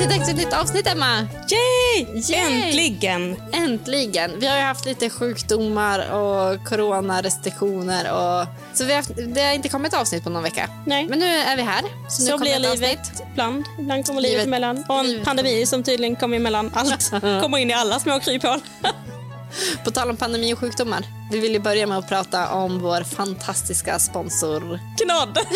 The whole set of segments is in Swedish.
Det är dags för ett nytt avsnitt, Emma. Yay! Yay! Äntligen! Äntligen. Vi har ju haft lite sjukdomar och coronarestriktioner. Och... Så vi har haft... det har inte kommit avsnitt på någon vecka. Nej. Men nu är vi här. Så, Så blir livet avsnitt. ibland. Ibland kommer livet, Livet- emellan. Och en livet pandemi som tydligen kommer emellan allt. kommer in i alla små kryphål. På tal om pandemi och sjukdomar. Vi vill ju börja med att prata om vår fantastiska sponsor. Knodd!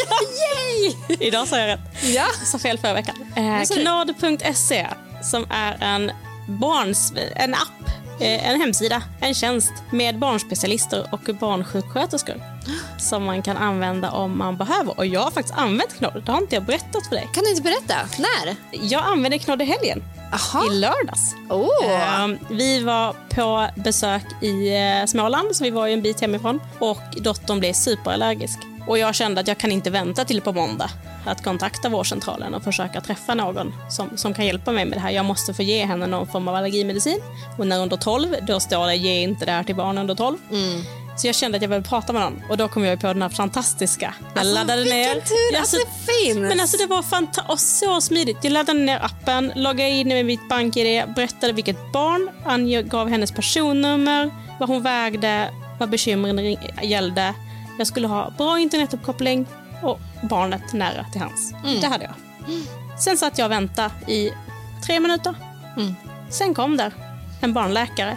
Yay! Idag sa jag rätt. Ja. Jag sa fel förra veckan. Eh? Knodd.se som är en, barns, en app, eh, en hemsida, en tjänst med barnspecialister och barnsjuksköterskor som man kan använda om man behöver. Och jag har faktiskt använt Knodd. Det har inte jag berättat för dig. Kan du inte berätta? När? Jag använde Knodd i helgen. Jaha. I lördags. Oh. Ehm, vi var på besök i eh, Småland, så vi var ju en bit hemifrån. Och dottern blev superallergisk. Och jag kände att jag kan inte vänta till på måndag att kontakta vårdcentralen och försöka träffa någon som, som kan hjälpa mig med det här. Jag måste få ge henne någon form av allergimedicin. Hon är under 12, då står det ge inte det här till barn under 12. Så jag kände att jag behövde prata med någon och då kom jag på den här fantastiska. Jag Alltså, laddade vilken ner. tur Ja, att det finns. Men alltså det var fantastiskt så smidigt. Jag laddade ner appen, loggade in med mitt bank-id, berättade vilket barn, angav hennes personnummer, vad hon vägde, vad bekymren gällde. Jag skulle ha bra internetuppkoppling och barnet nära till hands. Det hade jag. Sen satt jag och väntade i tre minuter. Sen kom där en barnläkare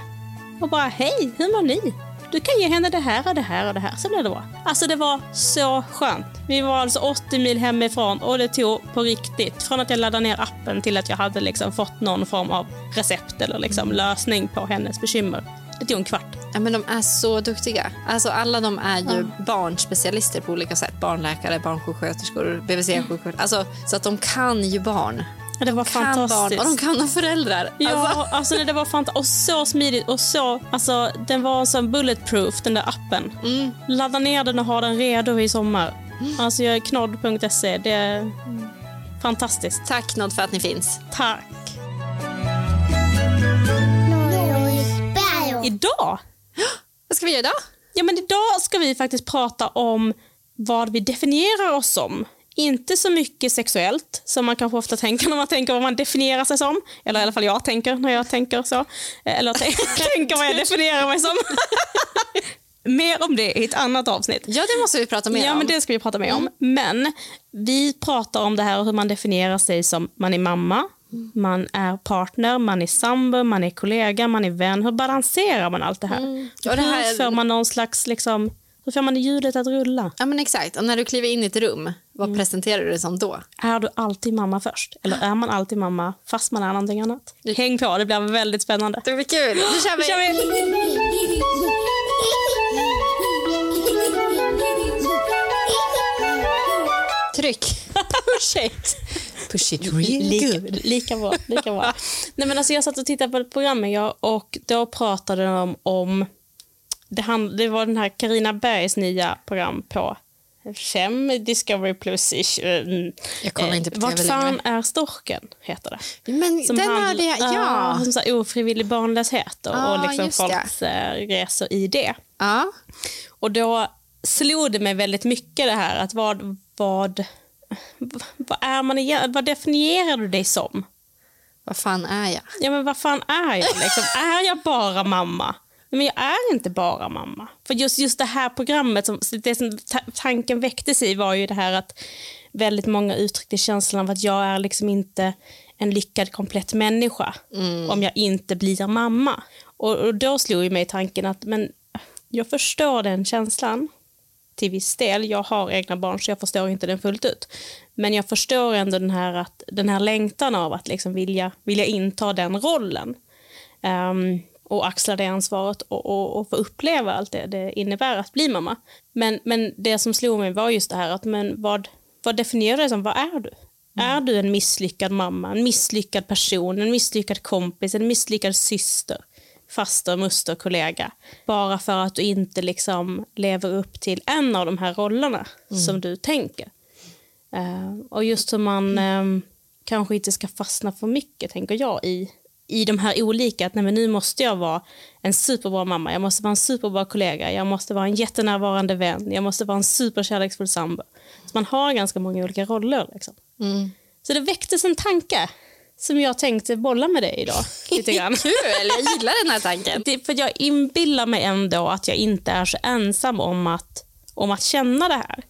och bara hej, hur mår ni? Du kan ge henne det här och det här och det här, så blev det bra. Alltså det var så skönt. Vi var alltså 80 mil hemifrån och det tog på riktigt. Från att jag laddade ner appen till att jag hade liksom fått någon form av recept eller liksom lösning på hennes bekymmer. Det tog en kvart. Ja, men de är så duktiga. Alltså, alla de är ju barnspecialister på olika sätt. Barnläkare, barnsjuksköterskor, BVC-sjuksköterskor. Alltså, så att de kan ju barn. Ja, Det var Kan barn fantastiskt. och de kan ha föräldrar. Ja, Alltså, alltså, det var fantastiskt. Och så smidigt. Och så, alltså, den var som bulletproof, den där appen. Mm. Ladda ner den och ha den redo i sommar. Alltså, jag är knodd.se. Det är fantastiskt. tack Nod för att ni finns. Tack. Idag? Vad ska vi göra idag? Ja, men idag ska vi faktiskt prata om vad vi definierar oss som. Inte så mycket sexuellt, som man kanske ofta tänker när man tänker vad man definierar sig som. Eller i alla fall jag tänker när jag tänker så. Eller t- tänker vad jag definierar mig som. Mer om det i ett annat avsnitt. Ja, det måste vi prata mer Ja, om. men det ska vi prata mer om. Men vi pratar om det här hur man definierar sig som man är mamma, man är partner, man är sambo, man är kollega, man är vän. Hur balanserar man allt det här? Och det här- Hur får man någon slags, liksom, hur får man ljudet att rulla? Ja, men exakt. Och när du kliver in i ett rum, vad Mm. presenterar du dig som då? Är du alltid mamma först? Eller är man alltid mamma fast man är någonting annat? Häng på, det blir väldigt spännande. Det blir kul. Nu kör vi! Nu kör vi! Tryck. Push it. Push it Lika, lika bra. Lika bra. Nej, men alltså jag satt och tittade på ett program med jag, och då pratade de om... Det, hand, det var den här Karina Bergs nya program på Fem Discovery Plus. ish, mm. Jag kollar inte på Vart fan är storken? Heter det. Men den handl- jag, ja. som så här ofrivillig barnlöshet och, Ja, och liksom just det. folks eh, resor i det. ja. Och då slog det mig väldigt mycket det här att vad, vad, vad är man vad definierar du dig som? Vad fan är jag? Ja men vad fan är jag liksom? Är jag bara mamma? Men jag är inte bara mamma. För just, just det här programmet, som, det som ta tanken väcktes i var ju det här att väldigt många uttryckte känslan av att jag är liksom inte en lyckad komplett människa mm. om jag inte blir mamma. Och, och då slog ju mig tanken att men jag förstår den känslan till viss del. Jag har egna barn så jag förstår inte den fullt ut. Men jag förstår ändå den här, att, den här längtan av att liksom vilja, vilja inta den rollen. Um, och axla det ansvaret och, och, och få uppleva allt det det innebär att bli mamma. Men, men det som slog mig var just det här att men vad, vad definierar det som, vad är du? Mm. Är du en misslyckad mamma, en misslyckad person, en misslyckad kompis, en misslyckad syster, faster, muster, kollega? Bara för att du inte liksom lever upp till en av de här rollerna mm. som du tänker. Uh, och just hur man um, kanske inte ska fastna för mycket, tänker jag, i i de här olika, att nej, men nu måste jag vara en superbra mamma, jag måste vara en superbra kollega, jag måste vara en jättenärvarande vän, jag måste vara en superkärleksfull sambo. Så man har ganska många olika roller. Liksom. Mm. Så det väcktes en tanke som jag tänkte bolla med dig idag. Lite grann. Kul, jag gillar den här tanken. Det, för jag inbillar mig ändå att jag inte är så ensam om att, om att känna det här.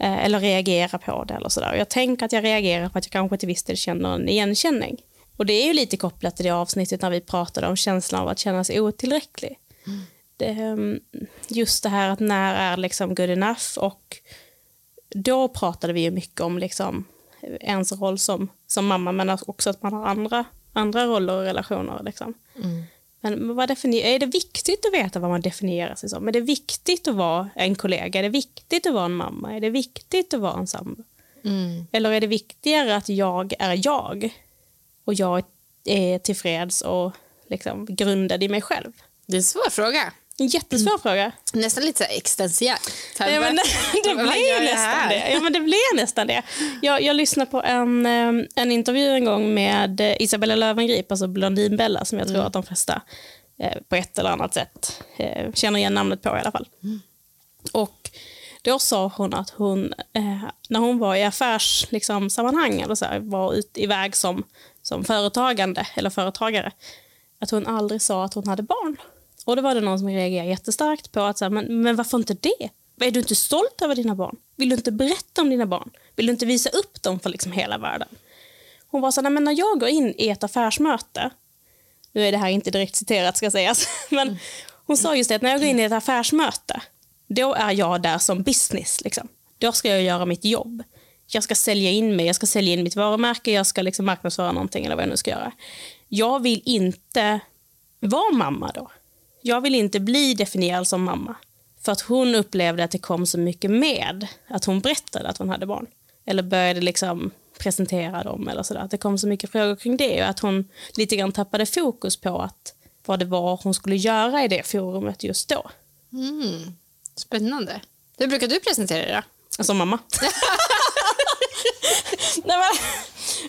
Eh, eller reagera på det. Eller sådär. Jag tänker att jag reagerar på att jag kanske till viss del känner en igenkänning. Och det är ju lite kopplat till det avsnittet när vi pratade om känslan av att känna sig otillräcklig. Mm. Det, ehm, just det här att när är liksom good enough och då pratade vi ju mycket om liksom ens roll som, som mamma men också att man har andra, andra roller och relationer. Liksom. Mm. Men vad är det viktigt att veta vad man definierar sig som? Är det viktigt att vara en kollega? Är det viktigt att vara en mamma? Är det viktigt att vara en sambo? Mm. Eller är det viktigare att jag är jag? Och jag är tillfreds och liksom grundad i mig själv? Det är en svår fråga. En jättesvår mm. fråga. Nästan lite existentiellt. Ja, men det blir nästan det. Ja, men det blir nästan det. Jag, jag lyssnade på en, eh, en intervju en gång med Isabella Löwengrip, alltså Blondinbella, som jag tror mm. att de flesta eh, på ett eller annat sätt eh, känner igen namnet på i alla fall. Mm. Och då sa hon att hon, eh, när hon var i affärssammanhang, liksom, eller så här, var ute iväg som som företagande eller företagare, att hon aldrig sa att hon hade barn. Och då var det någon som reagerade jättestarkt på att säga, men, men varför inte det? Är du inte stolt över dina barn? Vill du inte berätta om dina barn? Vill du inte visa upp dem för liksom hela världen? Hon var så här, men när jag går in i ett affärsmöte, nu är det här inte direkt citerat ska sägas, men hon sa just det att när jag går in i ett affärsmöte, då är jag där som business. Liksom. Då ska jag göra mitt jobb jag ska sälja in mig, jag ska sälja in mitt varumärke, jag ska liksom marknadsföra någonting eller vad jag nu ska göra. Jag vill inte vara mamma då. Jag vill inte bli definierad som mamma. För att hon upplevde att det kom så mycket med att hon berättade att hon hade barn. Eller började liksom presentera dem eller sådär. Att det kom så mycket frågor kring det och att hon lite grann tappade fokus på att vad det var hon skulle göra i det forumet just då. Mm. Spännande. Hur brukar du presentera dig då? Som mamma. Nej, men,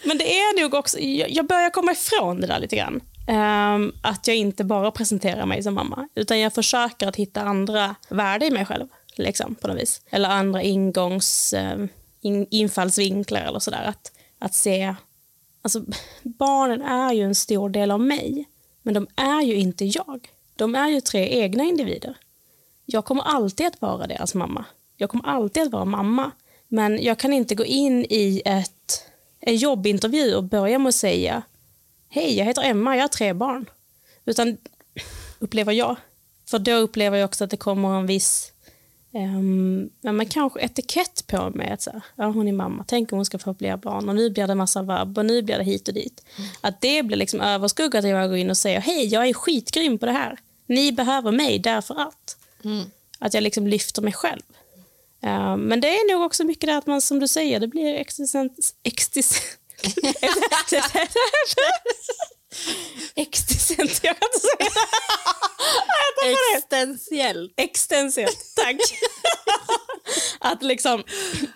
men det är nog också, jag börjar komma ifrån det där lite grann. Um, att jag inte bara presenterar mig som mamma, utan jag försöker att hitta andra värden i mig själv. Liksom, på något vis. Eller andra ingångs, um, in, infallsvinklar eller sådär. Att, att se, alltså barnen är ju en stor del av mig, men de är ju inte jag. De är ju tre egna individer. Jag kommer alltid att vara deras mamma. Jag kommer alltid att vara mamma. Men jag kan inte gå in i ett, en jobbintervju och börja med att säga Hej, jag heter Emma, jag har tre barn. Utan upplever jag. För då upplever jag också att det kommer en viss um, men kanske etikett på mig. Att så här, ja, hon är mamma, tänk om hon ska få fler barn och nu blir det massa vabb och nu blir det hit och dit. Mm. Att det blir liksom överskuggat att jag går in och säger hej, jag är skitgrym på det här. Ni behöver mig därför att. Mm. Att jag liksom lyfter mig själv. Uh, men det är nog också mycket det att man, som du säger, det blir existent... Extis, Existent, jag kan inte säga det. Existentiellt. Existentiellt, tack. att, liksom,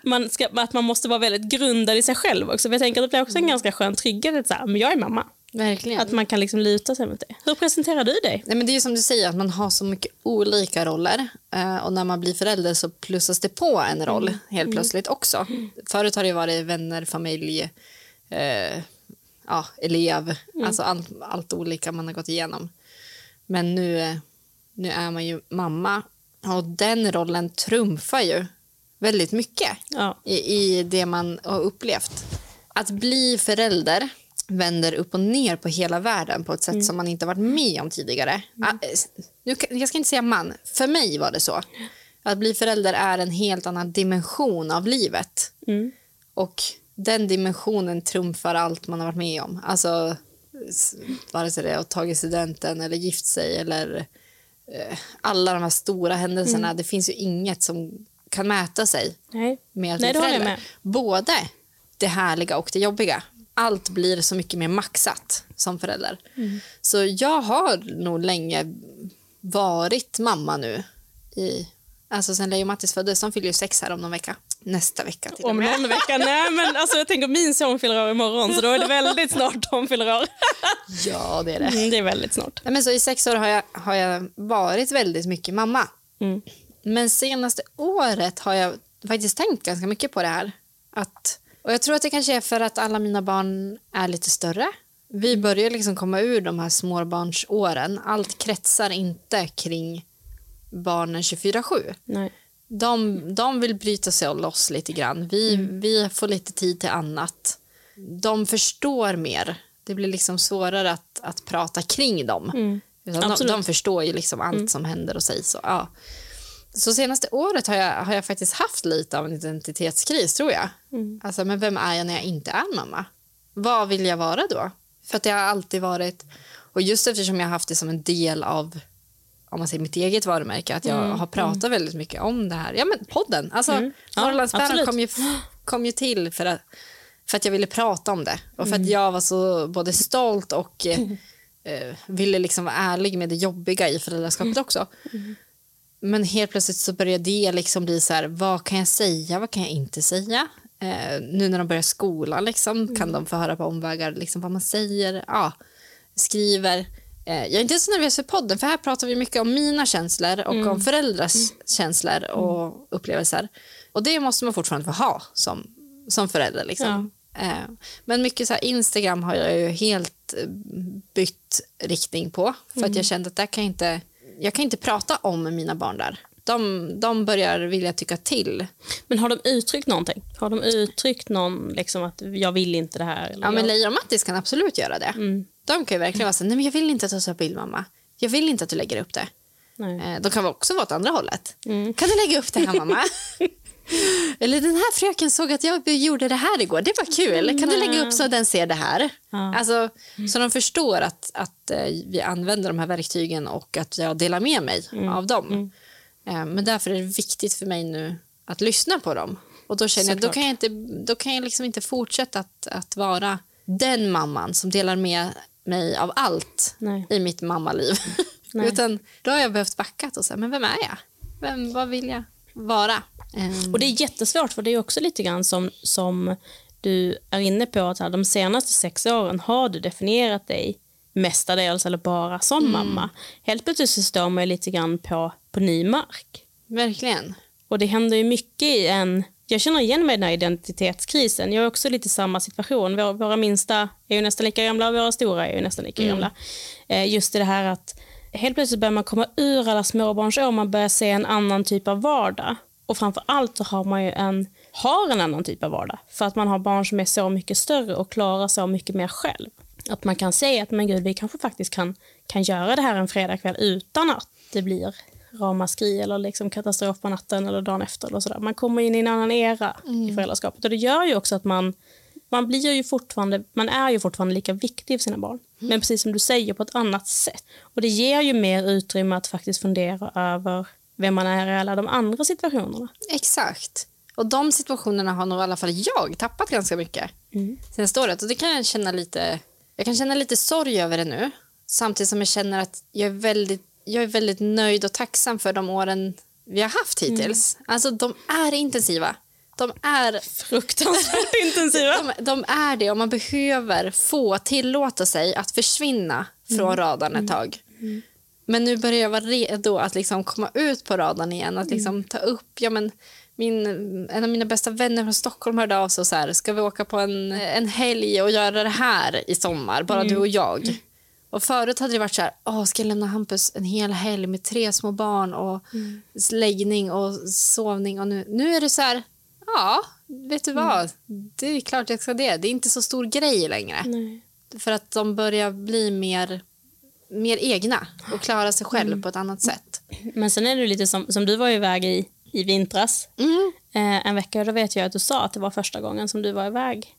man ska, att man måste vara väldigt grundad i sig själv också. För jag tänker att det blir också en ganska skön trygghet. Så här, men jag är mamma. Verkligen. Att man kan liksom luta sig mot det. Hur presenterar du dig? Nej, men det är som du säger, att man har så mycket olika roller. Uh, och när man blir förälder så plussas det på en roll mm. helt mm. plötsligt också. Mm. Förut har det varit vänner, familj, uh, ja, elev. Mm. Alltså allt, allt olika man har gått igenom. Men nu, nu är man ju mamma och den rollen trumfar ju väldigt mycket Ja. i, i det man har upplevt. Att bli förälder vänder upp och ner på hela världen på ett sätt som man inte varit med om tidigare. Ah, eh, Nu, jag ska inte säga man, för mig var det så. Att bli förälder är en helt annan dimension av livet. Och den dimensionen trumfar allt man har varit med om. Alltså, vare sig det är att tagit studenten eller gift sig eller eh, alla de här stora händelserna. Det finns ju inget som kan mäta sig Nej. med att bli förälder. Både det härliga och det jobbiga. Allt blir så mycket mer maxat som förälder. Mm. Så jag har nog länge varit mamma nu. I, alltså sen Leo och Mattis föddes, de fyller ju sex här om någon vecka. Nästa vecka till Om någon vecka. Nej, men alltså, jag tänker min son fyller år imorgon så då är det väldigt snart de fyller år. Ja, det är det. Mm, det är väldigt snart. Nej, men så I sex år har jag, har jag varit väldigt mycket mamma. Mm. Men senaste året har jag faktiskt tänkt ganska mycket på det här. Att, och Jag tror att det kanske är för att alla mina barn är lite större. Vi börjar liksom komma ur de här småbarnsåren. Allt kretsar inte kring barnen 24-7. Nej. De, de vill bryta sig loss lite grann. Vi, vi får lite tid till annat. De förstår mer. Det blir liksom svårare att, att prata kring dem. Utan de, de förstår ju liksom allt som händer och sägs. Så, ja. Så senaste året har jag, har jag faktiskt haft lite av en identitetskris, tror jag. Alltså, men vem är jag när jag inte är mamma? Vad vill jag vara då? För att jag har alltid varit... Och just eftersom jag har haft det som en del av om man säger mitt eget varumärke, att jag har pratat väldigt mycket om det här. Ja, men podden. Alltså, Ja, Norrlandsbäraren absolut. kom ju, kom ju till för att, för att jag ville prata om det. Och för att jag var så både stolt och eh, eh, ville liksom vara ärlig med det jobbiga i föräldraskapet också. Men helt plötsligt så började det liksom bli så här, vad kan jag säga, vad kan jag inte säga? Eh, nu när de börjar skolan liksom, kan de få höra på omvägar liksom, vad man säger. Ja, skriver. Eh, jag är inte så nervös för podden, för här pratar vi mycket om mina känslor och om föräldrars känslor och upplevelser. Och det måste man fortfarande få ha som, som förälder. Liksom. Eh, men mycket så här, Instagram har jag ju helt eh, bytt riktning på. För att jag kände att där kan jag, inte, jag kan inte prata om mina barn där. De, de börjar vilja tycka till. Men har de uttryckt någonting? Har de uttryckt någon, liksom att jag vill inte det här? Eller Ja, men. Leia och Mattis kan absolut göra det. De kan ju verkligen vara så nej men jag vill inte att du tar bild mamma. Jag vill inte att du lägger upp det. Nej. Eh, De kan också vara åt andra hållet. Kan du lägga upp det här mamma? Eller den här fröken såg att jag gjorde det här igår. Det var kul. Kan du lägga upp så att den ser det här? Alltså, så de förstår att, att eh, vi använder de här verktygen och att jag delar med mig av dem. Eh, Men därför är det viktigt för mig nu att lyssna på dem. Och då känner jag då kan jag, inte, då kan jag liksom inte fortsätta att, att vara den mamman som delar med mig av allt Nej. i mitt mammaliv. Utan då har jag behövt backa och säga, men vem är jag? Vem, vad vill jag vara? Ehm, Och det är jättesvårt för det är också lite grann som, som du är inne på att här, de senaste sex åren har du definierat dig mestadels eller bara som mamma. Helt plötsligt så står man lite grann på, på ny mark. verkligen. Och det händer ju mycket i en... Jag känner igen mig i den här identitetskrisen. Jag är också lite i samma situation. Våra, våra minsta är ju nästan lika gamla och våra stora är ju nästan lika gamla. Eh, just det här att helt plötsligt börjar man komma ur alla småbarnsår. Man börjar se en annan typ av vardag. Och framför allt så har man ju en, har en annan typ av vardag. För att man har barn som är så mycket större och klarar så mycket mer själv. Att man kan säga att men gud, vi kanske faktiskt kan, kan göra det här en fredagkväll utan att det blir ramaskri eller liksom katastrof på natten eller dagen efter. Eller sådär. Man kommer in i en annan era i föräldraskapet. Och det gör ju också att man, man, blir ju fortfarande, man är ju fortfarande lika viktig för sina barn. Men precis som du säger, på ett annat sätt. Och det ger ju mer utrymme att faktiskt fundera över vem man är i alla de andra situationerna. Exakt. Och de situationerna har nog i alla fall jag tappat ganska mycket senaste året. Och det kan jag känna lite, jag kan känna lite sorg över det nu. Samtidigt som jag känner att jag är väldigt, jag är väldigt nöjd och tacksam för de åren vi har haft hittills. Alltså de är intensiva. De är Fruktansvärt intensiva. De, de är det och man behöver få tillåta sig att försvinna från radarn ett tag. Men nu börjar jag vara redo att liksom komma ut på radarn igen. Att liksom ta upp, ja men min, en av mina bästa vänner från Stockholm hörde av sig och så här, ska vi åka på en, en helg och göra det här i sommar, bara du och jag. Och förut hade det varit så här, åh, ska jag lämna Hampus en hel helg med tre små barn och Mm. läggning och sovning. Och nu, nu är det så här, ja, vet du vad? Det är klart jag ska det. Det är inte så stor grej längre. Nej. För att de börjar bli mer, mer egna och klara sig själv på ett annat sätt. Men sen är det lite som, som du var iväg i, i vintras. Eh, en vecka, då vet jag att du sa att det var första gången som du var iväg.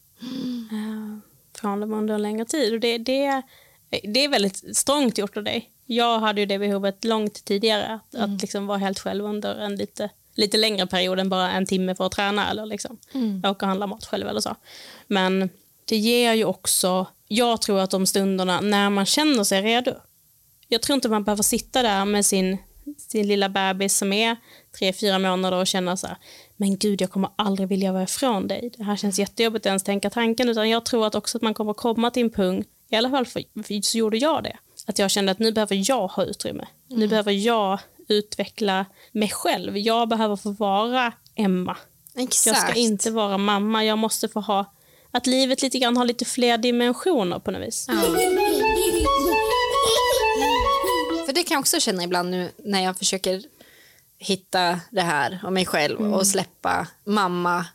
Eh, från dem under en längre tid. Och det, det, det är väldigt strångt gjort av dig. Jag hade ju det behovet långt tidigare. Att, att liksom vara helt själv under en lite, lite längre period än bara en timme för att träna. Eller liksom. Jag åker och handlar mat själv eller så. Men det ger ju också... Jag tror att de stunderna när man känner sig redo. Jag tror inte man behöver sitta där med sin, sin lilla bebis som är tre, fyra månader och känna så här, men gud, jag kommer aldrig vilja vara ifrån dig. Det här känns jättejobbigt att ens tänka tanken. Utan jag tror att också att man kommer komma till en punkt, i alla fall för, för så gjorde jag det, att jag kände att nu behöver jag ha utrymme. Nu behöver jag utveckla mig själv. Jag behöver få vara Emma. Exakt. Jag ska inte vara mamma. Jag måste få ha att livet lite grann har lite fler dimensioner på något vis. För det kan jag också känna ibland nu när jag försöker hitta det här om mig själv Mm. och släppa mamma,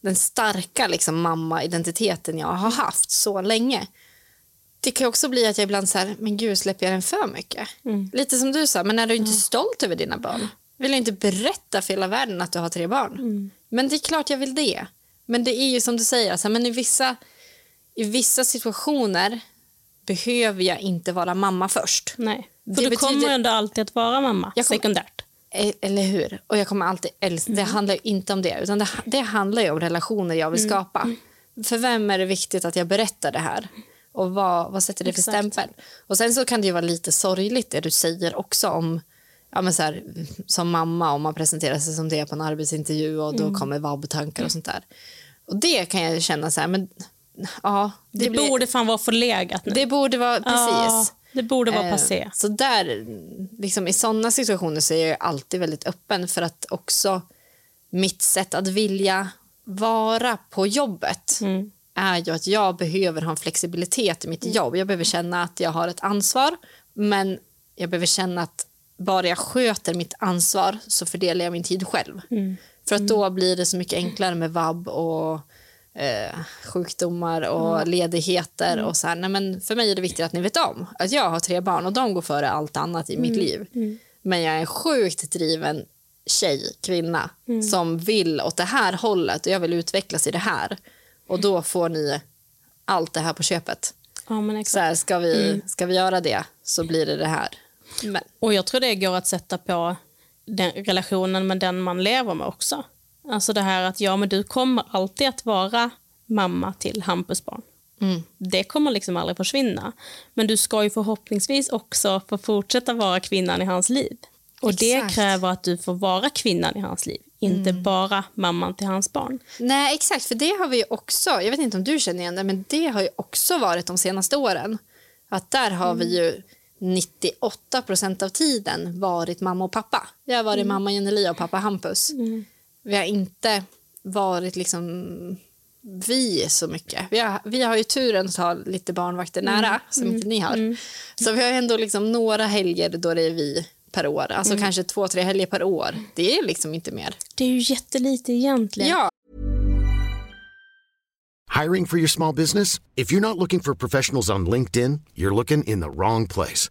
den starka liksom mamma-identiteten jag har haft så länge. Det kan också bli att jag ibland så här, men gud släpper jag den för mycket? Mm. Lite som du sa, men är du inte stolt över dina barn? Vill du inte berätta för hela världen att du har tre barn? Mm. Men det är klart jag vill det. Men det är ju som du säger, alltså, men i, vissa, i vissa situationer behöver jag inte vara mamma först. Nej. Det För du betyder- kommer ändå alltid att vara mamma, Jag kommer- sekundärt. E- Eller hur? Och jag kommer alltid älska. Det handlar ju inte om det. Utan det, det handlar ju om relationer jag vill skapa. För vem är det viktigt att jag berättar det här? Och vad, vad sätter det för Exakt. stämpel? Och sen så kan det ju vara lite sorgligt det du säger också om Ja, men så här, som mamma, om man presenterar sig som det på en arbetsintervju och då kommer vabbtankar och sånt där. Och det kan jag känna så här, men ja, Det, blir- borde fan vara förlegat nu. det borde vara precis. Ja, det borde vara Eh, passé. Så där, liksom, i sådana situationer så är jag alltid väldigt öppen för att också mitt sätt att vilja vara på jobbet Mm. är ju att jag behöver ha en flexibilitet i mitt Mm. jobb. Jag behöver känna att jag har ett ansvar men jag behöver känna att bara jag sköter mitt ansvar så fördelar jag min tid själv. Mm. För att då blir det så mycket enklare med vab och eh, sjukdomar och ledigheter. Mm. Och så här. Nej, men för mig är det viktigt att ni vet om att jag har tre barn och de går före allt annat i Mm. mitt liv. Men jag är en sjukt driven tjej, kvinna Mm. som vill åt det här hållet och jag vill utvecklas i det här. Och då får ni allt det här på köpet. Ja, Så här, ska, vi, Mm. ska vi göra det så blir det det här. Men, Och jag tror det går att sätta på den relationen med den man lever med också. Alltså det här att ja, men du kommer alltid att vara mamma till Hampus barn. Mm. Det kommer liksom aldrig försvinna. Men du ska ju förhoppningsvis också få fortsätta vara kvinnan i hans liv. Och det Exakt. Mm. kräver att du får vara kvinnan i hans liv, inte bara mamman till hans barn. Nej, exakt. För det har vi också, jag vet inte om du känner igen det, men det har ju också varit de senaste åren. Att där har vi ju 98 procent av tiden varit mamma och pappa. Jag har varit mamma Jenny och pappa Hampus. Vi har inte varit liksom vi så mycket. Vi har, vi har ju turen att ha lite barnvakter nära, som inte ni har. Så vi har ändå liksom några helger då det är vi per år. Alltså kanske två, tre helger per år. Det är liksom inte mer. Det är ju jättelite egentligen. Ja, Hiring for your small business? If you're not looking for professionals on LinkedIn, you're looking in the wrong place.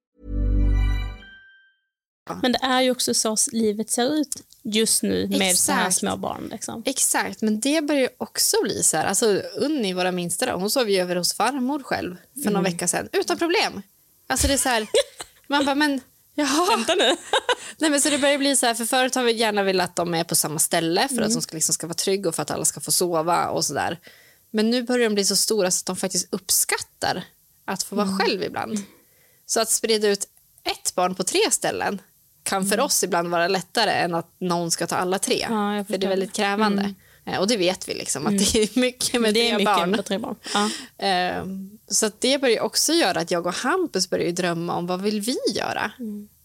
Men det är ju också så livet ser ut just nu med så här Exakt. små barn. Liksom. Exakt, men det börjar ju också bli så här. Alltså, Unni, våra minsta, då, hon sov ju över hos farmor själv för någon vecka sedan. Utan problem. Alltså det är så här, man bara, men jaha. Vänta nu. Nej, men så det börjar bli så här, för förut har vi gärna velat att de är på samma ställe för att de ska, liksom, ska vara trygga och för att alla ska få sova och så där. Men nu börjar de bli så stora så att de faktiskt uppskattar att få vara själv ibland. Så att sprida ut ett barn på tre ställen kan för oss ibland vara lättare än att någon ska ta alla tre. Ja, för det är väldigt krävande. Eh, Och det vet vi, liksom, att det är mycket med Det är tre mycket barn. på tre barn. Ja. Ehm, Så det börjar också göra att jag och Hampus börjar drömma om vad vill vi göra.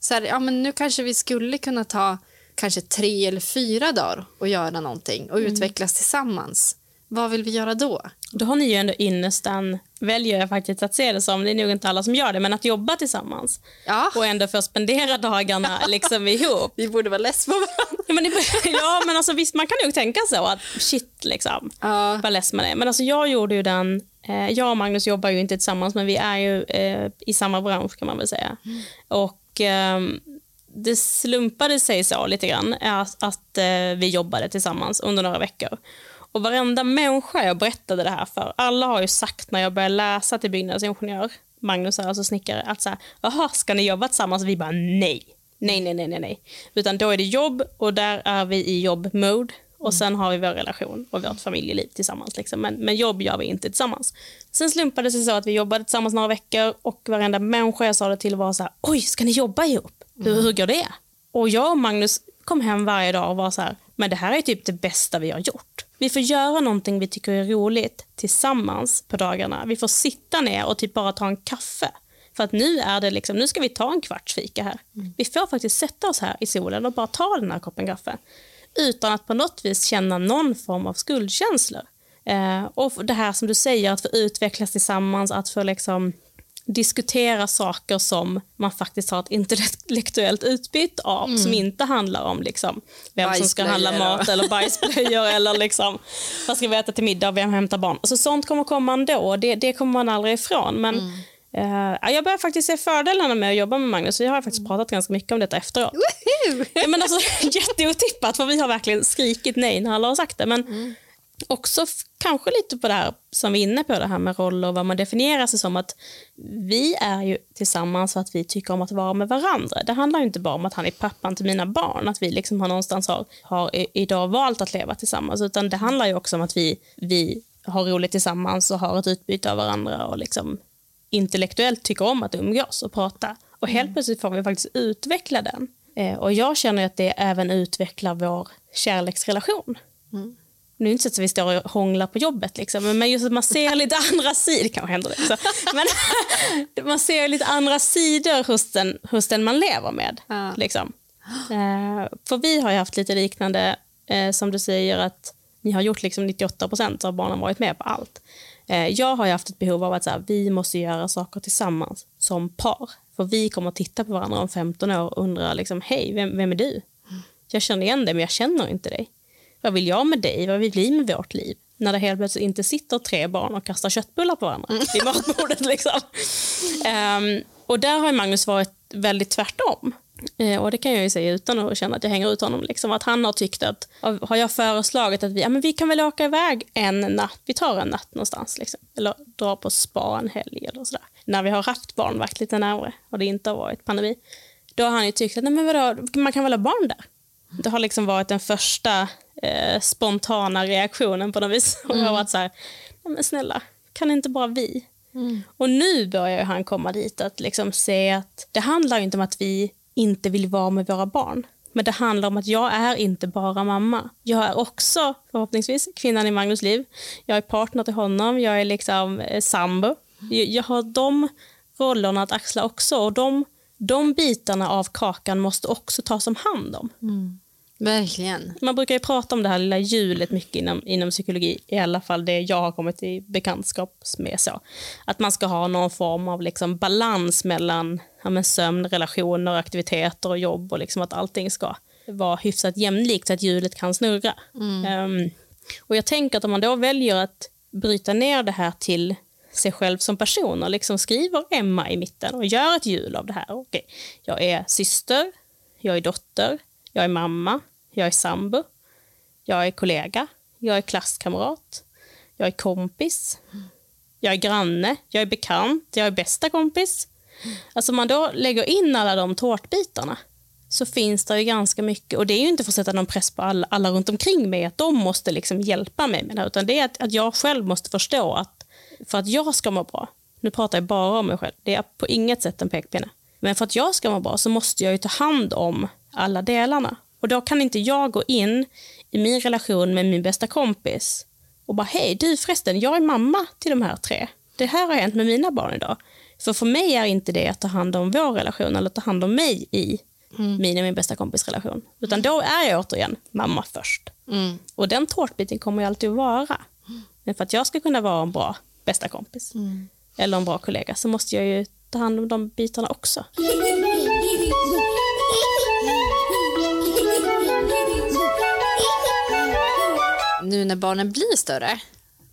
Så här, ja, men nu kanske vi skulle kunna ta kanske tre eller fyra dagar och göra någonting och utvecklas tillsammans. Vad vill vi göra då? Då har ni ju ändå innerstan, väljer jag faktiskt att se det som, det är nog inte alla som gör det, men att jobba tillsammans. Ja. Och ändå få spendera dagarna liksom ihop. Vi borde vara less på varandra. Ja, men, det, ja, men alltså, visst, man kan nog tänka så att shit, liksom, Ja. vad less man är. Men alltså, jag gjorde ju den, eh, jag och Magnus jobbar ju inte tillsammans, men vi är ju eh, i samma bransch kan man väl säga. Och ehm, det slumpade sig så lite grann att, att eh, vi jobbade tillsammans under några veckor. Och varenda människa jag berättade det här för, alla har ju sagt när jag började läsa till byggnadsingenjör, Magnus är alltså snickare, att så här, jaha, ska ni jobba tillsammans? Vi bara nej. Nej, nej, nej, nej, nej. Utan då är det jobb och där är vi i jobbmode och sen har vi vår relation och vårt familjeliv tillsammans. Liksom. Men, men jobb gör vi inte tillsammans. Sen slumpade det sig så att vi jobbade tillsammans några veckor och varenda människa jag sa det till var så här, oj, ska ni jobba ihop? Hur, hur går det? Och jag och Magnus kom hem varje dag och var så här, men det här är typ det bästa vi har gjort. Vi får göra någonting vi tycker är roligt tillsammans på dagarna. Vi får sitta ner och typ bara ta en kaffe. För att nu är det liksom, nu ska vi ta en kvarts fika här. Vi får faktiskt sätta oss här i solen och bara ta den här koppen kaffe. Utan att på något vis känna någon form av skuldkänslor. Eh, och det här som du säger, att få utvecklas tillsammans, att få liksom diskutera saker som man faktiskt har ett intellektuellt utbyte av, som inte handlar om liksom, vem som ska handla mat eller bajsblöjor eller liksom, vad ska vi äta till middag och vem hämtar barn. Alltså, sånt kommer komma ändå, det, det kommer man aldrig ifrån. Men eh, jag börjar faktiskt se fördelarna med att jobba med Magnus. Vi har faktiskt pratat ganska mycket om detta efteråt. Ja, men alltså, jätteotippat, för vi har verkligen skrikit nej när alla har sagt det. Men också kanske lite på det här som vi är inne på, det här med roller och vad man definierar sig som. att Vi är ju tillsammans för att vi tycker om att vara med varandra. Det handlar inte bara om att han är pappan till mina barn, att vi liksom har någonstans har, har idag valt att leva tillsammans, utan det handlar ju också om att vi, vi har roligt tillsammans och har ett utbyte av varandra och liksom intellektuellt tycker om att umgås och prata. Och helt plötsligt får vi faktiskt utveckla den. Eh, och jag känner att det även utvecklar vår kärleksrelation. Nu är det inte så att vi står och hånglar på jobbet, liksom, men just att man ser lite andra sidor, kanske händer det också. Men man ser lite andra sidor hos den, hos den man lever med. Ja. Liksom. Eh, för vi har haft lite liknande, eh, som du säger, att ni har gjort liksom 98 procent av barnen varit med på allt. Eh, jag har ju haft ett behov av att så här, vi måste göra saker tillsammans som par. För vi kommer att titta på varandra om 15 år och undra, liksom, hej, vem, vem är du? Jag känner igen dig, men jag känner inte dig. Vad vill jag med dig? Vad vill vi med vårt liv? När det helt plötsligt inte sitter tre barn och kastar köttbullar på varandra vid matbordet. Liksom. Ehm, och där har Magnus varit väldigt tvärtom. Eh, och det kan jag ju säga utan att känna att jag hänger ut honom. Liksom. Att han har tyckt att, har jag föreslagit att vi, ja, men vi kan väl åka iväg en natt, vi tar en natt någonstans. Liksom. Eller dra på spa en helg eller sådär. När vi har haft barnvakt lite närmare och det inte har varit pandemi. Då har han ju tyckt att nej, men vadå, man kan väl ha barn där. Det har liksom varit den första eh, spontana reaktionen på något vis. Och jag har varit så här, men snälla, kan inte bara vi? Och nu börjar han komma dit att liksom se att det handlar inte om att vi inte vill vara med våra barn. Men det handlar om att jag är inte bara mamma. Jag är också förhoppningsvis kvinnan i Magnus liv. Jag är partner till honom, jag är liksom eh, sambo. Jag, jag har de rollerna att axla också och de, de bitarna av kakan måste också tas om hand om. Verkligen. Man brukar ju prata om det här lilla hjulet mycket inom, inom psykologi, i alla fall det jag har kommit i bekantskap med. Så. Att man ska ha någon form av liksom balans mellan ja, men sömn, relationer, aktiviteter och jobb och liksom att allting ska vara hyfsat jämlikt så att hjulet kan snurra. Ehm, och jag tänker att om man då väljer att bryta ner det här till sig själv som person och liksom skriver Emma i mitten och gör ett hjul av det här. Okej, jag är syster, jag är dotter, jag är mamma, jag är sambo, jag är kollega, jag är klasskamrat, jag är kompis, jag är granne, jag är bekant, jag är bästa kompis. Alltså om man då lägger in alla de tårtbitarna så finns det ju ganska mycket. Och det är ju inte för att sätta någon press på alla, alla runt omkring mig att de måste liksom hjälpa mig med det här, utan det är att, att jag själv måste förstå att för att jag ska må bra, nu pratar jag bara om mig själv, det är på inget sätt en pekpinne. Men för att jag ska må bra så måste jag ju ta hand om alla delarna. Och då kan inte jag gå in i min relation med min bästa kompis och bara hej du förresten, jag är mamma till de här tre. Det här har hänt med mina barn idag. För för mig är inte det att ta hand om vår relation eller ta hand om mig i min och min bästa kompis relation. Utan då är jag återigen mamma först. Och den tårtbiten kommer jag alltid att vara. Men för att jag ska kunna vara en bra bästa kompis eller en bra kollega så måste jag ju ta hand om de bitarna också. Nu när barnen blir större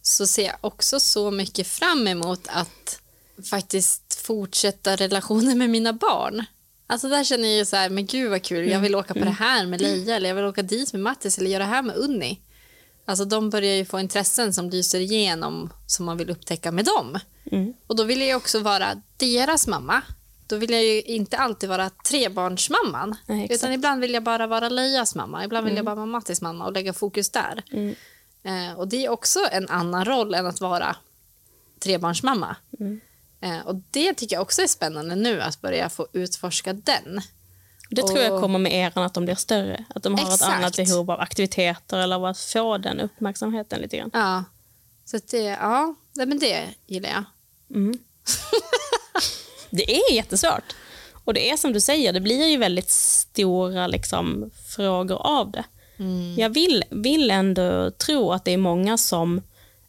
så ser jag också så mycket fram emot att faktiskt fortsätta relationen med mina barn. Alltså där känner jag ju så här, men gud vad kul, jag vill åka på det här med Leia eller jag vill åka dit med Mattis eller göra det här med Unni. Alltså de börjar ju få intressen som lyser igenom som man vill upptäcka med dem. Och då vill jag ju också vara deras mamma. Då vill jag ju inte alltid vara trebarnsmamman. Nej, utan ibland vill jag bara vara Leias mamma. Ibland vill jag bara vara Mattis mamma och lägga fokus där. Eh, och det är också en annan roll än att vara trebarnsmamma. Eh, och det tycker jag också är spännande nu att börja få utforska den. Det tror jag kommer med eran att de blir större. Att de har ett Exakt. annat behov av aktiviteter eller av att få den uppmärksamheten lite grann. Ja, så det, ja, men det gillar jag. Det är jättesvårt. Och det är som du säger, det blir ju väldigt stora liksom, frågor av det. Jag vill, vill ändå tro att det är många som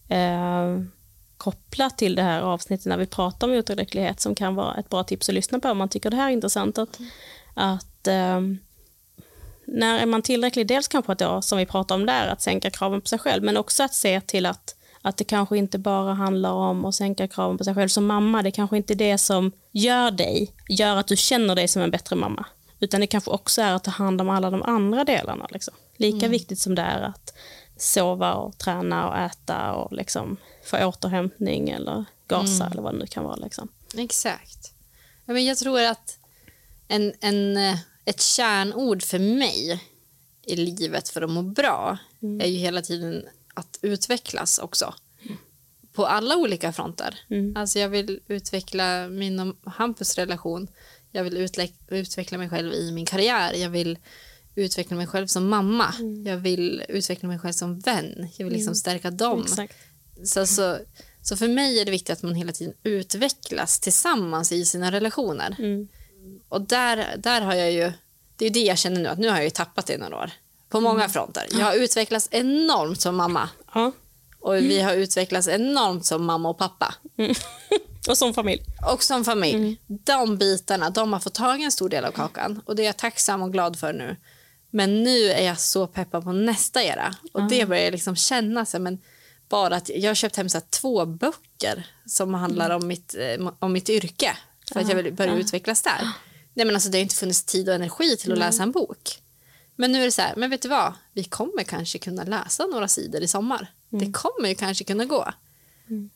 eh, kopplat till det här avsnittet när vi pratar om otillräcklighet som kan vara ett bra tips att lyssna på om man tycker det här är intressant. Att, att eh, när är man tillräcklig, dels kanske att då, som vi pratar om där, att sänka kraven på sig själv, men också att se till att, att det kanske inte bara handlar om att sänka kraven på sig själv som mamma. Det kanske inte är det som gör dig, gör att du känner dig som en bättre mamma. Utan det kanske också är att ta hand om alla de andra delarna. Liksom. Lika viktigt som det är att sova och träna och äta och liksom få återhämtning eller gasa eller vad det nu kan vara. Liksom. Exakt. Ja, men jag tror att en, en, eh, ett kärnord för mig i livet för att må bra är ju hela tiden att utvecklas också. På alla olika fronter. Alltså jag vill utveckla min och Hampus relation. Jag vill utveckla mig själv i min karriär. Jag vill utveckla mig själv som mamma. Jag vill utveckla mig själv som vän. Jag vill liksom stärka dem. Exakt. Så, så, så för mig är det viktigt att man hela tiden utvecklas tillsammans i sina relationer. Och där, där har jag ju, det är det jag känner nu, att nu har jag ju tappat det i några år. På många fronter. Jag har utvecklats enormt som mamma. Ja. Och vi har utvecklats enormt som mamma och pappa. Och som familj. Och som familj. De bitarna, de har fått tag i en stor del av kakan. Och det är jag tacksam och glad för nu. Men nu är jag så peppad på nästa era. Och det börjar jag liksom känna sig. Men bara att jag har köpt hem så två böcker som handlar om, mitt, eh, om mitt yrke. För att jag vill börja utvecklas där. Nej, men alltså, det har inte funnits tid och energi till att läsa en bok. Men nu är det så här, men vet du vad? Vi kommer kanske kunna läsa några sidor i sommar. Det kommer ju kanske kunna gå.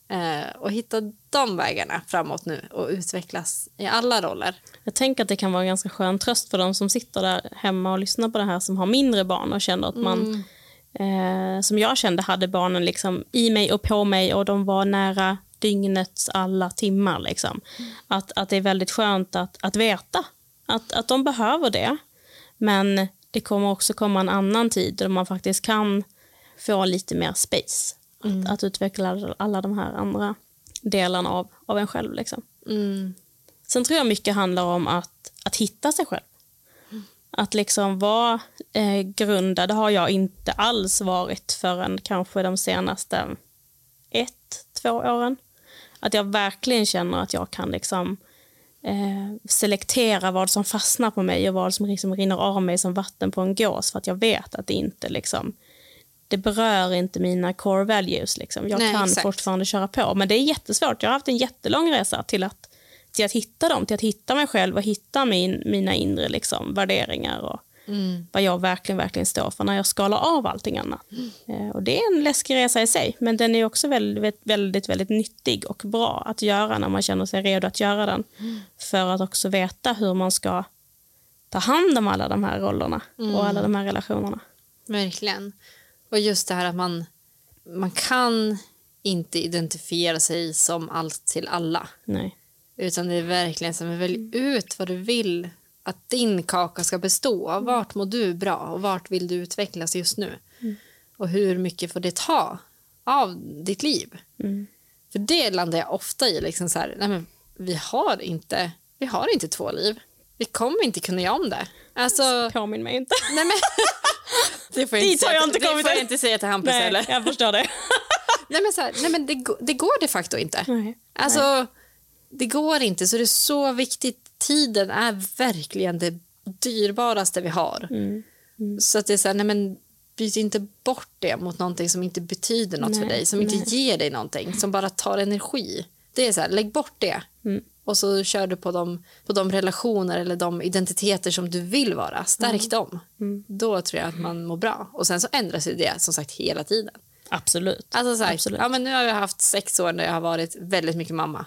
Eh, och hitta de vägarna framåt nu och utvecklas i alla roller. Jag tänker att det kan vara en ganska skön tröst för de som sitter där hemma och lyssnar på det här som har mindre barn och känner att man, eh, som jag kände, hade barnen liksom i mig och på mig och de var nära dygnets alla timmar. Liksom. Att, att det är väldigt skönt att, att veta att, att de behöver det. Men det kommer också komma en annan tid där man faktiskt kan få lite mer space. Att, att utveckla alla de här andra delarna av, av en själv. Liksom. Sen tror jag mycket handlar om att, att hitta sig själv. Att liksom vara eh, grundad har jag inte alls varit förrän kanske de senaste ett, två åren. Att jag verkligen känner att jag kan liksom eh, selektera vad som fastnar på mig och vad som liksom rinner av mig som vatten på en gås för att jag vet att det inte liksom det berör inte mina core values. Liksom. Jag Nej, kan exakt. fortfarande köra på. Men det är jättesvårt. Jag har haft en jättelång resa till att, till att hitta dem. Till att hitta mig själv och hitta min, mina inre liksom, värderingar. Och vad jag verkligen, verkligen står för när jag skalar av allting annat. Eh, och det är en läskig resa i sig. Men den är också väldigt, väldigt, väldigt nyttig och bra att göra när man känner sig redo att göra den. För att också veta hur man ska ta hand om alla de här rollerna och alla de här relationerna. Verkligen. Och just det här att man, man kan inte identifiera sig som allt till alla. Nej. Utan det är verkligen som välj ut vad du vill att din kaka ska bestå av. Vart mår du bra och vart vill du utvecklas just nu? Och hur mycket får det ta av ditt liv? För det landar jag ofta i. Liksom så här, nej men, vi, har inte, vi har inte två liv. Vi kommer inte kunna göra om det. Alltså, Påminn mig inte. nej men, det får jag inte, säga, jag inte det får jag inte säga till Hampus Nej, heller. jag förstår det. Nej men, så här, nej, men det, det går de facto inte. Nej. Alltså, det går inte. Så det är så viktigt. Tiden är verkligen det dyrbaraste vi har. Så att det är så här, nej men byt inte bort det mot någonting som inte betyder något för Nej, dig. Som inte ger dig någonting. Som bara tar energi. Det är så här, lägg bort det. Och så kör du på de, på de relationer eller de identiteter som du vill vara. Stärk dem. Då tror jag att man mår bra. Och sen så ändras ju det som sagt hela tiden. Absolut. Alltså så här, Absolut. ja, men nu har jag haft sex år där jag har varit väldigt mycket mamma.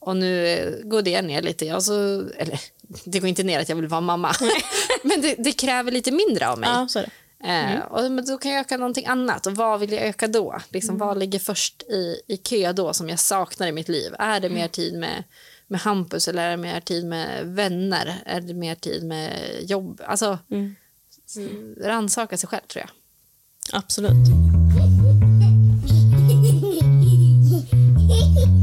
Och nu eh, går det ner lite. Jag så, eller det går inte ner att jag vill vara mamma. men det, det kräver lite mindre av mig. Ja, så är det. Eh, och, men då kan jag öka någonting annat. Och vad vill jag öka då? Liksom, Vad ligger först i, i kö då som jag saknar i mitt liv? Är det mer tid med, med Hampus eller är det mer tid med vänner? Är det mer tid med jobb? Alltså, mm. rannsaka sig själv tror jag. Absolut.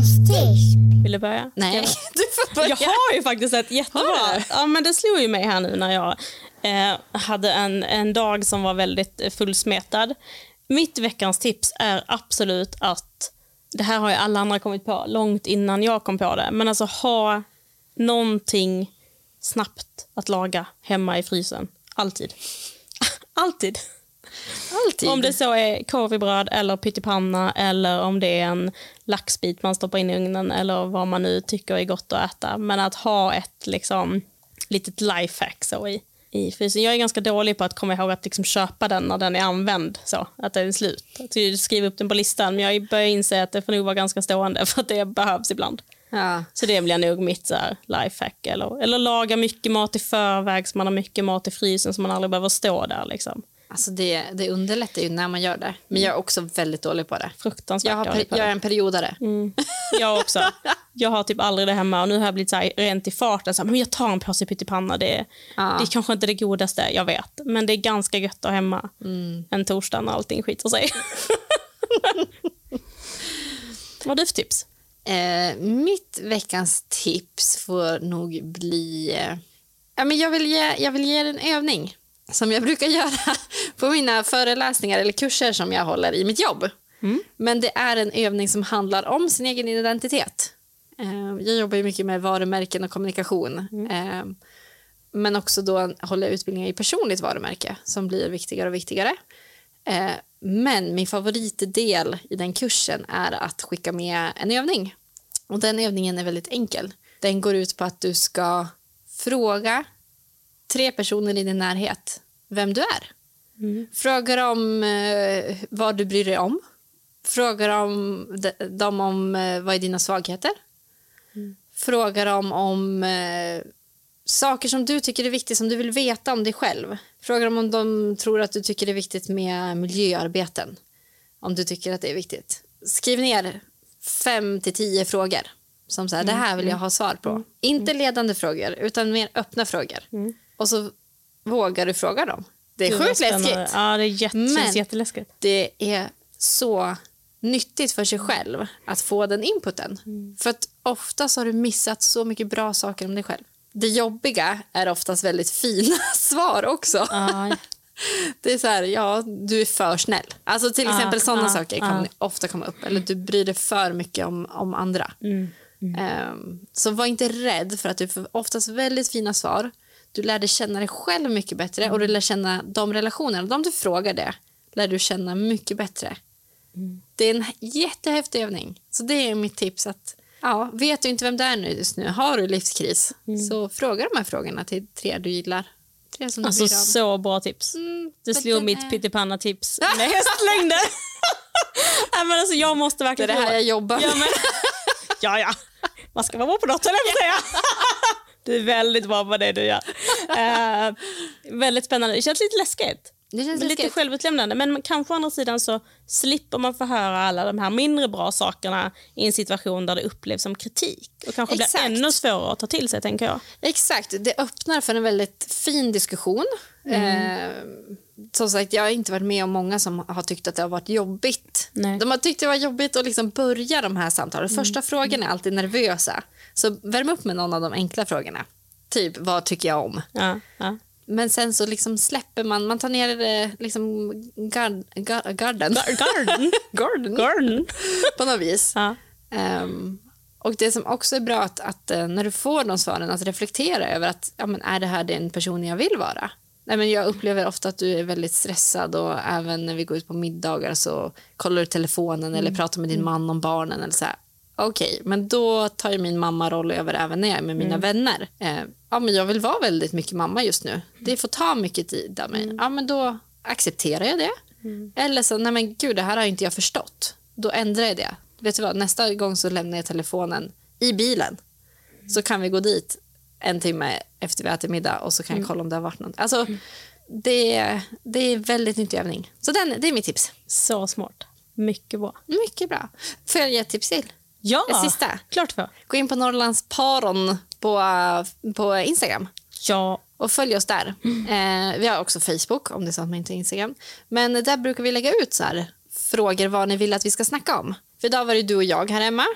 Tips. Vill du börja? Nej, du får börja. Jag har ju faktiskt ett jättebra. Ja, men det slog ju mig här nu när jag eh, hade en, en dag som var väldigt fullsmetad. Mitt veckans tips är absolut att, det här har ju alla andra kommit på långt innan jag kom på det, men alltså ha någonting snabbt att laga hemma i frysen. Alltid. Alltid. Alltid. Om det så är korvbröd eller pyttipanna eller om det är en laxbit man stoppar in i ugnen eller vad man nu tycker är gott att äta. Men att ha ett liksom, litet lifehack så i, i frysen. Jag är ganska dålig på att komma ihåg att liksom köpa den när den är använd, så att den är slut. Att skriva upp den på listan, men jag börjar inse att det får nog vara ganska stående för att det behövs ibland. Ja. Så det blir nog mitt lifehack. Eller, eller laga mycket mat i förväg så man har mycket mat i frysen så man aldrig behöver stå där. Liksom. Alltså det, det underlättar ju när man gör det. Men jag är också väldigt dålig på det. Fruktansvärt Jag, har, dålig på jag är det. en periodare. Jag också. Jag har typ aldrig det hemma och nu har jag blivit så här rent i farten. Så här, men jag tar en påse pyttipanna. Det, Ja. det är kanske inte det godaste, jag vet. Men det är ganska gött att ha hemma en torsdag när allting skiter sig. Vad har du för tips? Eh, mitt veckans tips får nog bli... Eh, ja, men jag, vill ge, jag vill ge er en övning som jag brukar göra på mina föreläsningar eller kurser som jag håller i mitt jobb. Men det är en övning som handlar om sin egen identitet. Eh, jag jobbar ju mycket med varumärken och kommunikation. Eh, men också då håller jag utbildningar i personligt varumärke som blir viktigare och viktigare. Eh, men min favoritdel i den kursen är att skicka med en övning. Och den övningen är väldigt enkel. Den går ut på att du ska fråga tre personer i din närhet vem du är. Fråga dem eh, vad du bryr dig om. Fråga dem, de, dem om eh, vad är dina svagheter. Fråga dem om eh, saker som du tycker är viktigt, som du vill veta om dig själv. Fråga dem om de tror att du tycker det är viktigt med miljöarbeten. Om du tycker att det är viktigt. Skriv ner fem till tio frågor. Som så här, det här vill jag ha svar på. Inte ledande frågor, utan mer öppna frågor. Och så vågar du fråga dem. Det är Gud, sjukt läskigt. Ja, det är jätte, Men- jätteläskigt. Det är så nyttigt för sig själv att få den inputen. Mm. För att oftast har du missat så mycket bra saker om dig själv. Det jobbiga är oftast väldigt fina svar också. Ja, Det är så här, ja, du är för snäll. Alltså till Ah, exempel sådana ah, saker kan ofta komma upp. Eller du bryr dig för mycket om, om andra. Ehm, så var inte rädd för att du får oftast väldigt fina svar. Du lär dig känna dig själv mycket bättre och du lär känna de relationerna. De du frågar det lär du känna mycket bättre. Det är en jättehäftig övning. Så det är mitt tips. att ja, Vet du inte vem det är nu just nu, har du livskris, så fråga de här frågorna till tre du gillar. Tre som du Alltså om. så bra tips. Mm, Du slog mitt är- pyttipanna-tips med hästlängder. Nej, men alltså, jag måste Det är verkligen det här jag jobbar Ja, med. men, ja, ja. Man ska vara bra på något, höll jag på att säga. Du är väldigt bra på det du gör. Eh, väldigt spännande. Det känns lite läskigt. Det känns Lite läskigt. självutlämnande. Men kanske å andra sidan så slipper man få höra alla de här mindre bra sakerna i en situation där det upplevs som kritik. Och kanske Exakt. blir ännu svårare att ta till sig, tänker jag. Exakt, det öppnar för en väldigt fin diskussion. Eh, som sagt, jag har inte varit med om många som har tyckt att det har varit jobbigt. Nej. De har tyckt det var jobbigt att liksom börja de här samtalen. Första frågorna är alltid nervösa. Så värm upp med någon av de enkla frågorna. Typ, vad tycker jag om? Ja, ja. Men sen så liksom släpper man, man tar ner eh, liksom gard, gar, garden. Garden. garden. Garden. På något vis. Ja. Ehm, och det som också är bra att, att eh, när du får de svaren att reflektera över att ja, men är det här den person jag vill vara? Nej, men jag upplever ofta att du är väldigt stressad och även när vi går ut på middagar så kollar du telefonen eller pratar med din man om barnen eller så här. Okej, men då tar ju min mamma roll över även när jag är med mina vänner. Eh, ja, men jag vill vara väldigt mycket mamma just nu. Det får ta mycket tid av mig. Ja, men då accepterar jag det. Eller så, nej men gud, det här har inte jag förstått. Då ändrar jag det. Vet du vad, nästa gång så lämnar jag telefonen i bilen. Så kan vi gå dit en timme efter vi ätit middag och så kan jag kolla om det har varit något. Alltså, det, det är väldigt nyttig övning. Så den, det är mitt tips. Så smart. Mycket bra. Mycket bra. Får jag ge ett tips till? Ja, Ett sista. klart för. Gå in på Norrlandsparon på, på Instagram Ja, och följ oss där. Eh, vi har också Facebook om det är så att man inte har Instagram. Men där brukar vi lägga ut så här, frågor vad ni vill att vi ska snacka om. För idag var det du och jag här hemma.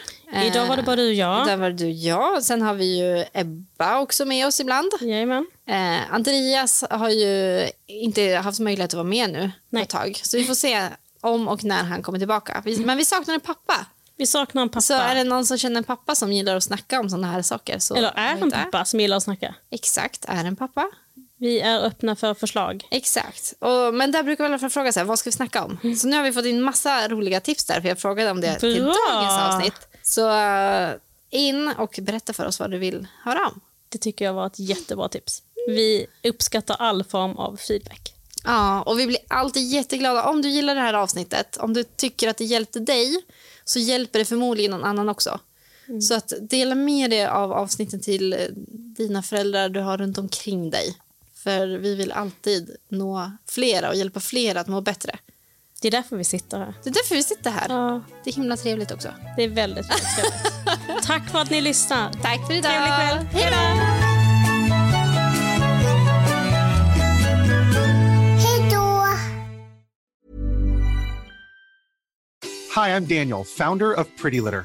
Idag var det bara du och jag. Idag var det du och jag. Sen har vi ju Ebba också med oss ibland. jajamän. Eh, Andreas har ju inte haft möjlighet att vara med nu Nej. ett tag. Så vi får se om och när han kommer tillbaka. Vi, men vi saknar en pappa. Vi saknar en pappa. Så är det någon som känner en pappa som gillar att snacka om sådana här saker. Så Eller är en pappa som gillar att snacka. Exakt, är en pappa. Vi är öppna för förslag. Exakt. Och, men där brukar vi i alla fall fråga så här, vad ska vi snacka om? Så nu har vi fått in massa roliga tips där, för jag frågade om det till Bra. dagens avsnitt. Så eh, in och berätta för oss vad du vill höra om. Det tycker jag var ett jättebra tips. Vi uppskattar all form av feedback. Ja, och vi blir alltid jätteglada om du gillar det här avsnittet. Om du tycker att det hjälpte dig så hjälper det förmodligen någon annan också. Så att dela med dig av avsnitten till eh, dina föräldrar du har runt omkring dig. För vi vill alltid nå flera och hjälpa flera att må bättre. Det är därför vi sitter här. Det är därför vi sitter här. Ja, Det är himla trevligt också. det är väldigt, väldigt trevligt. Tack för att ni lyssnar. Tack för idag. Trevlig kväll. Hej då! Hej då! Hi, I'm Daniel, founder of Pretty Litter.